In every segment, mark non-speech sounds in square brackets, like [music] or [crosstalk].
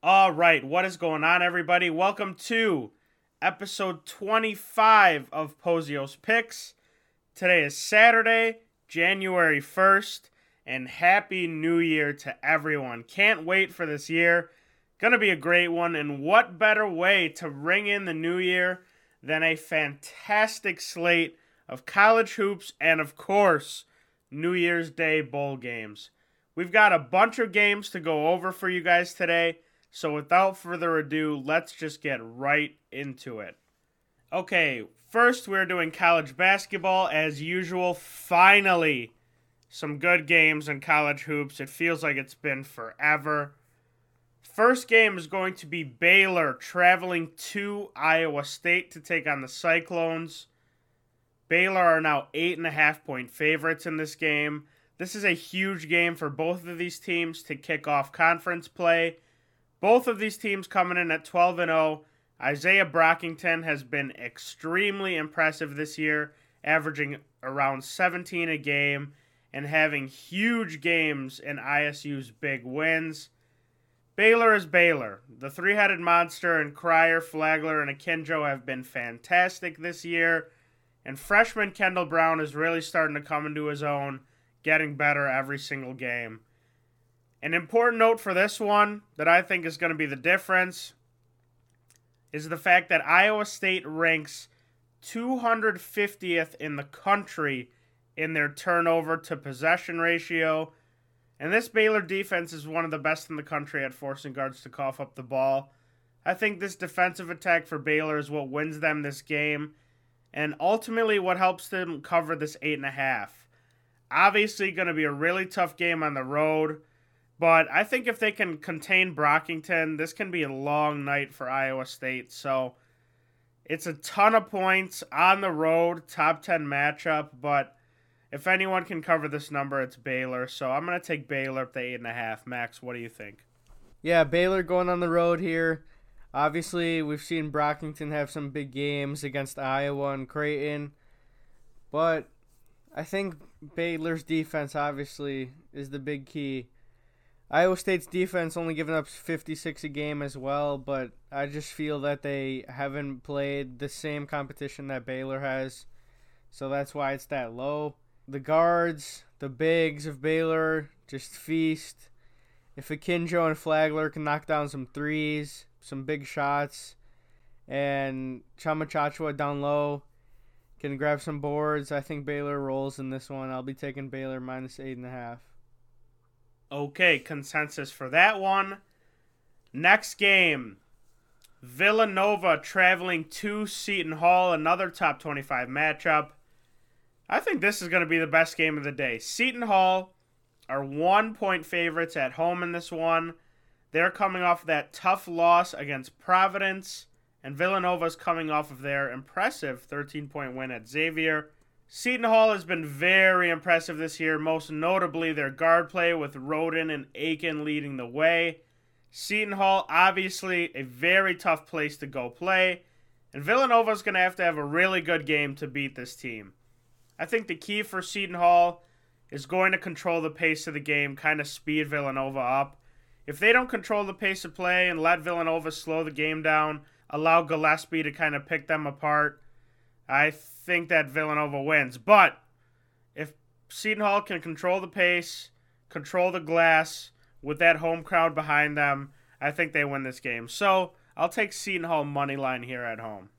All right, what is going on, everybody? Welcome to episode 25 of Pozios Picks. Today is Saturday, January 1st, and Happy New Year to everyone. Can't wait for this year. Gonna be a great one, and what better way to ring in the new year than a fantastic slate of college hoops and, of course, New Year's Day bowl games. We've got a bunch of games to go over for you guys today. So without further ado, let's just get right into it. Okay, first we're doing college basketball as usual. Finally, some good games in college hoops. It feels like it's been forever. First game is going to be Baylor traveling to Iowa State to take on the Cyclones. Baylor are now eight and a half point favorites in this game. This is a huge game for both of these teams to kick off conference play both of these teams coming in at 12 and 0. Isaiah Brockington has been extremely impressive this year, averaging around 17 a game and having huge games in ISU's big wins. Baylor is Baylor. The three headed monster and Cryer, Flagler, and Akinjo have been fantastic this year. And freshman Kendall Brown is really starting to come into his own, getting better every single game. An important note for this one that I think is going to be the difference is the fact that Iowa State ranks 250th in the country in their turnover to possession ratio. And this Baylor defense is one of the best in the country at forcing guards to cough up the ball. I think this defensive attack for Baylor is what wins them this game and ultimately what helps them cover this 8.5. Obviously, going to be a really tough game on the road. But I think if they can contain Brockington, this can be a long night for Iowa State. So it's a ton of points on the road, top 10 matchup. But if anyone can cover this number, it's Baylor. So I'm going to take Baylor up to 8.5. Max, what do you think? Yeah, Baylor going on the road here. Obviously, we've seen Brockington have some big games against Iowa and Creighton. But I think Baylor's defense, obviously, is the big key Iowa State's defense only giving up 56 a game as well, but I just feel that they haven't played the same competition that Baylor has. So that's why it's that low. The guards, the bigs of Baylor just feast. If Akinjo and Flagler can knock down some threes, some big shots, and Tchamwa Tchatchoua down low can grab some boards, I think Baylor rolls in this one. I'll be taking Baylor minus eight and a half. Okay, consensus for that one. Next game Villanova traveling to Seton Hall, another top 25 matchup. I think this is going to be the best game of the day. Seton Hall are one point favorites at home in this one. They're coming off that tough loss against Providence, and Villanova's coming off of their impressive 13 point win at Xavier. Seton Hall has been very impressive this year, most notably their guard play with Rhoden and Aiken leading the way. Seton Hall, obviously, a very tough place to go play, and Villanova is going to have to have a really good game to beat this team. I think the key for Seton Hall is going to control the pace of the game, kind of speed Villanova up. If they don't control the pace of play and let Villanova slow the game down, allow Gillespie to kind of pick them apart, I think that Villanova wins. But if Seton Hall can control the pace, control the glass with that home crowd behind them, I think they win this game. So I'll take Seton Hall money line here at home.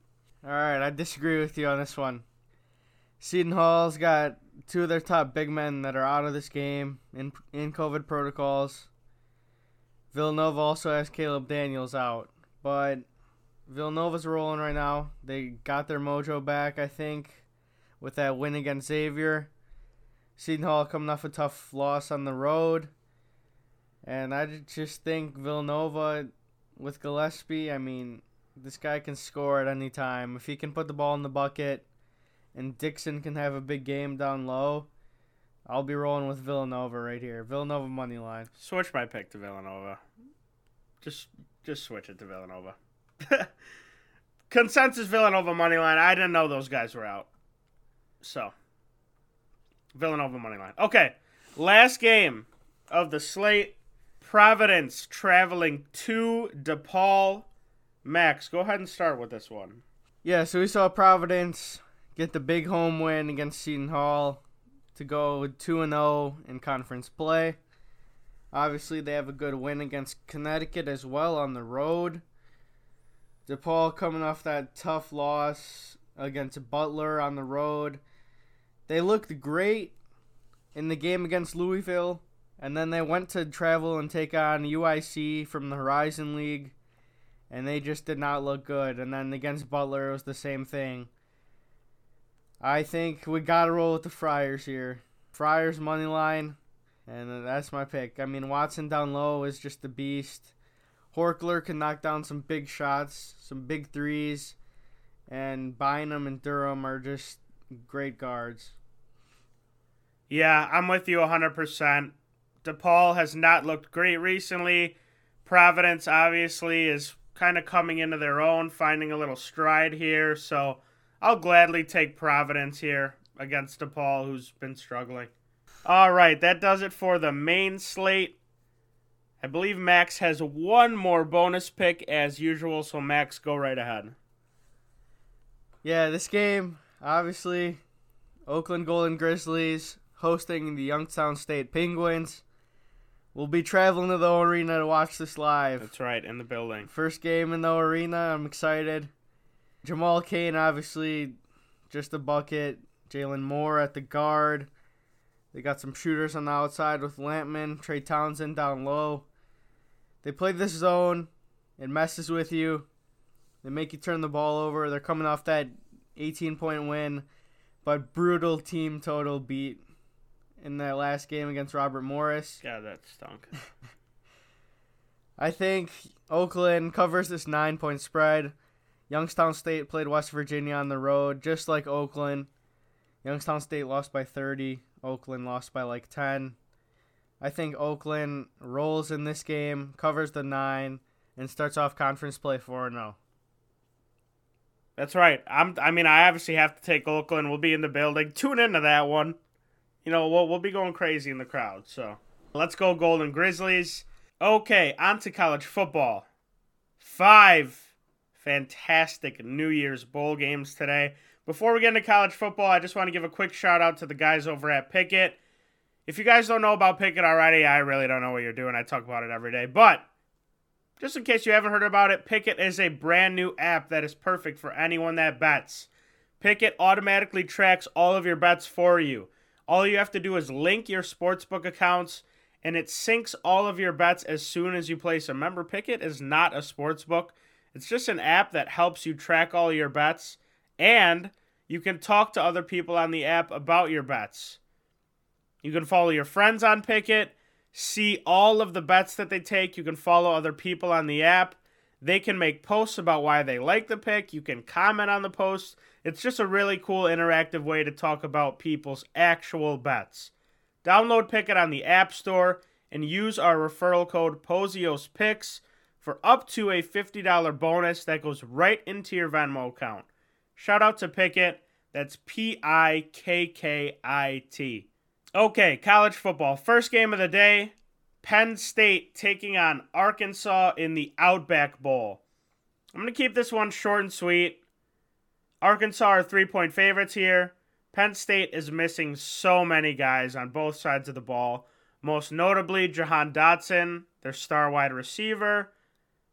All right, I disagree with you on this one. Seton Hall's got two of their top big men that are out of this game in in COVID protocols. Villanova also has Caleb Daniels out, but Villanova's rolling right now. They got their mojo back, I think, with that win against Xavier. Seton Hall coming off a tough loss on the road. And I just think Villanova with Gillespie, I mean, this guy can score at any time. If he can put the ball in the bucket and Dixon can have a big game down low, I'll be rolling with Villanova right here. Villanova money line. Switch my pick to Villanova. Just just switch it to Villanova. [laughs] Consensus Villanova money line. I didn't know those guys were out. So, Villanova money line. Okay, last game of the slate. Providence traveling to DePaul. Max, go ahead and start with this one. Yeah, so we saw Providence get the big home win against Seton Hall to go 2 0 in conference play. Obviously, they have a good win against Connecticut as well on the road. DePaul coming off that tough loss against Butler on the road. They looked great in the game against Louisville, and then they went to travel and take on UIC from the Horizon League, and they just did not look good. And then against Butler, it was the same thing. I think we got to roll with the Friars here. Friars money line, and that's my pick. I mean, Watson down low is just a beast. Horchler can knock down some big shots, some big threes, and Bynum and Durham are just great guards. Yeah, I'm with you 100%. DePaul has not looked great recently. Providence obviously is kind of coming into their own, finding a little stride here. So I'll gladly take Providence here against DePaul, who's been struggling. All right, that does it for the main slate. I believe Max has one more bonus pick as usual, so Max, go right ahead. Yeah, this game, obviously, Oakland Golden Grizzlies hosting the Youngstown State Penguins. We'll be traveling to the arena to watch this live. That's right, in the building. First game in the arena. I'm excited. Jamal Cain, obviously, just a bucket. Jalen Moore at the guard. They got some shooters on the outside with Lampman, Trey Townsend down low. They play this zone. It messes with you. They make you turn the ball over. They're coming off that 18 point win, but brutal team total beat in that last game against Robert Morris. Yeah, that stunk. [laughs] I think Oakland covers this nine point spread. Youngstown State played West Virginia on the road, just like Oakland. Youngstown State lost by 30. Oakland lost by like 10. I think Oakland rolls in this game, covers the nine, and starts off conference play 4 0. That's right. I'm. I mean, I obviously have to take Oakland. We'll be in the building. Tune into that one. You know, we'll we'll be going crazy in the crowd. So let's go, Golden Grizzlies. Okay, on to college football. Five fantastic New Year's bowl games today. Before we get into college football, I just want to give a quick shout out to the guys over at Pikkit. If you guys don't know about Pikkit already, I really don't know what you're doing. I talk about it every day. But just in case you haven't heard about it, Pikkit is a brand new app that is perfect for anyone that bets. Pikkit automatically tracks all of your bets for you. All you have to do is link your sportsbook accounts and it syncs all of your bets as soon as you place a member. Pikkit is not a sportsbook. It's just an app that helps you track all your bets and you can talk to other people on the app about your bets. You can follow your friends on Pikkit, see all of the bets that they take. You can follow other people on the app. They can make posts about why they like the pick. You can comment on the posts. It's just a really cool interactive way to talk about people's actual bets. Download Pikkit on the App Store and use our referral code POZIOSPICKS for up to a $50 bonus that goes right into your Venmo account. Shout out to Pikkit. That's P I K K I T. Okay, college football. First game of the day Penn State taking on Arkansas in the Outback Bowl. I'm going to keep this one short and sweet. Arkansas are three point favorites here. Penn State is missing so many guys on both sides of the ball, most notably Jahan Dotson, their star wide receiver.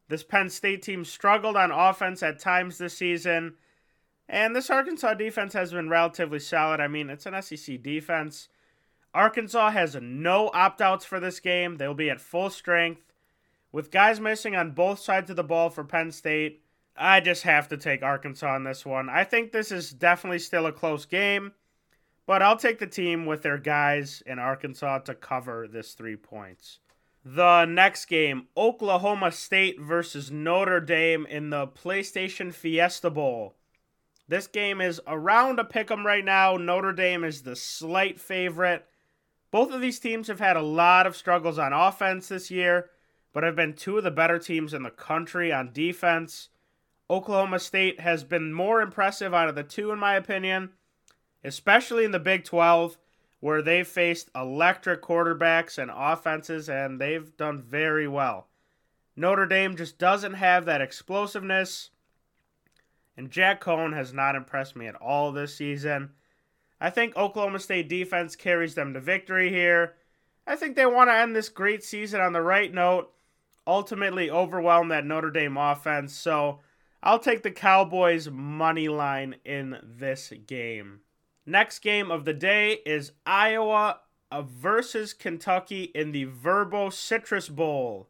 This Penn State team struggled on offense at times this season, and this Arkansas defense has been relatively solid. I mean, it's an SEC defense. Arkansas has no opt outs for this game. They'll be at full strength. With guys missing on both sides of the ball for Penn State, I just have to take Arkansas in this one. I think this is definitely still a close game, but I'll take the team with their guys in Arkansas to cover this three points. The next game Oklahoma State versus Notre Dame in the PlayStation Fiesta Bowl. This game is around a pick 'em right now. Notre Dame is the slight favorite. Both of these teams have had a lot of struggles on offense this year, but have been two of the better teams in the country on defense. Oklahoma State has been more impressive out of the two, in my opinion, especially in the Big 12. where they faced electric quarterbacks and offenses, and they've done very well. Notre Dame just doesn't have that explosiveness, and Jack Coan has not impressed me at all this season. I think Oklahoma State defense carries them to victory here. I think they want to end this great season on the right note, ultimately overwhelm that Notre Dame offense. So I'll take the Cowboys money line in this game. Next game of the day is Iowa uh, versus Kentucky in the Vrbo Citrus Bowl.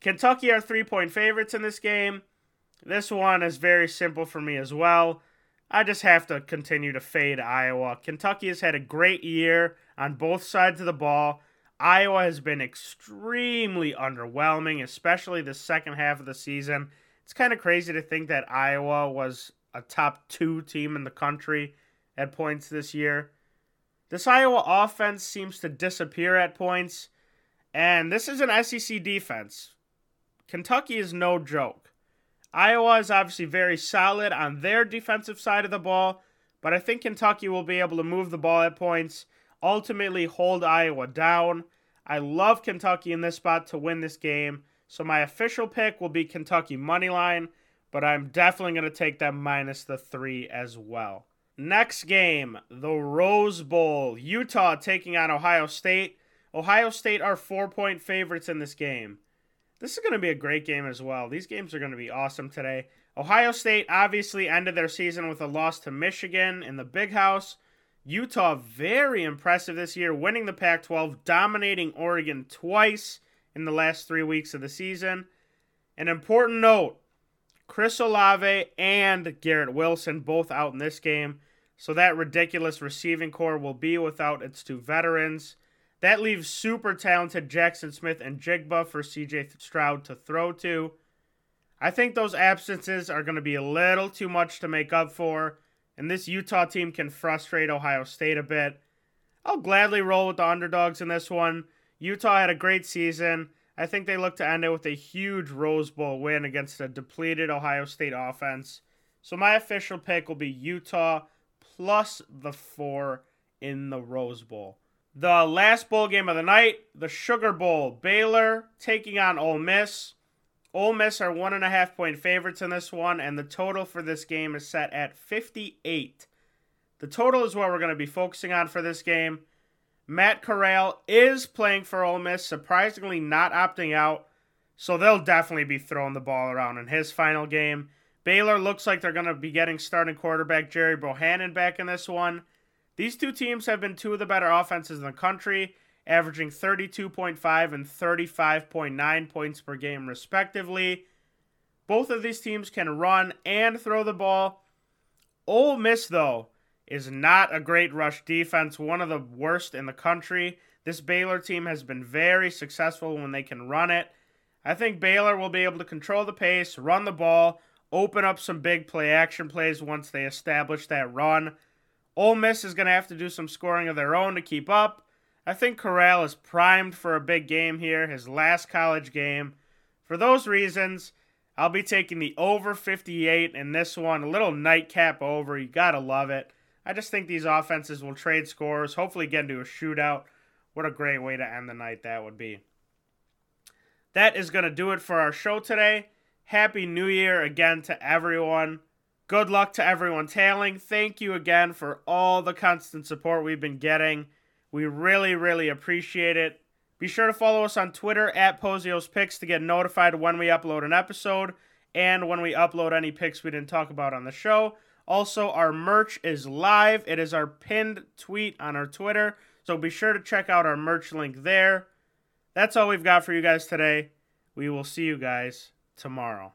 Kentucky are three point favorites in this game. This one is very simple for me as well. I just have to continue to fade Iowa. Kentucky has had a great year on both sides of the ball. Iowa has been extremely underwhelming, especially the second half of the season. It's kind of crazy to think that Iowa was a top two team in the country at points this year. This Iowa offense seems to disappear at points, and this is an SEC defense. Kentucky is no joke. Iowa is obviously very solid on their defensive side of the ball, but I think Kentucky will be able to move the ball at points, ultimately hold Iowa down. I love Kentucky in this spot to win this game, so my official pick will be Kentucky money line, but I'm definitely going to take them minus the three as well. Next game, the Rose Bowl. Utah taking on Ohio State. Ohio State are four point favorites in this game. This is going to be a great game as well. These games are going to be awesome today. Ohio State obviously ended their season with a loss to Michigan in the big house. Utah, very impressive this year, winning the Pac 12, dominating Oregon twice in the last three weeks of the season. An important note Chris Olave and Garrett Wilson both out in this game. So that ridiculous receiving corps will be without its two veterans. That leaves super talented Jackson Smith-Njigba for CJ Stroud to throw to. I think those absences are going to be a little too much to make up for, and this Utah team can frustrate Ohio State a bit. I'll gladly roll with the underdogs in this one. Utah had a great season. I think they look to end it with a huge Rose Bowl win against a depleted Ohio State offense. So my official pick will be Utah plus the four in the Rose Bowl. The last bowl game of the night, the Sugar Bowl. Baylor taking on Ole Miss. Ole Miss are one and a half point favorites in this one, and the total for this game is set at 58. The total is what we're going to be focusing on for this game. Matt Corral is playing for Ole Miss, surprisingly not opting out, so they'll definitely be throwing the ball around in his final game. Baylor looks like they're going to be getting starting quarterback Gerry Bohanon back in this one. These two teams have been two of the better offenses in the country, averaging 32.5 and 35.9 points per game, respectively. Both of these teams can run and throw the ball. Ole Miss, though, is not a great rush defense, one of the worst in the country. This Baylor team has been very successful when they can run it. I think Baylor will be able to control the pace, run the ball, open up some big play action plays once they establish that run. Ole Miss is going to have to do some scoring of their own to keep up. I think Corral is primed for a big game here, his last college game. For those reasons, I'll be taking the over 58 in this one. A little nightcap over. You got to love it. I just think these offenses will trade scores, hopefully get into a shootout. What a great way to end the night that would be. That is going to do it for our show today. Happy New Year again to everyone. Good luck to everyone tailing. Thank you again for all the constant support we've been getting. We really, really appreciate it. Be sure to follow us on Twitter at Pozios Picks to get notified when we upload an episode and when we upload any picks we didn't talk about on the show. Also, our merch is live. It is our pinned tweet on our Twitter. So be sure to check out our merch link there. That's all we've got for you guys today. We will see you guys tomorrow.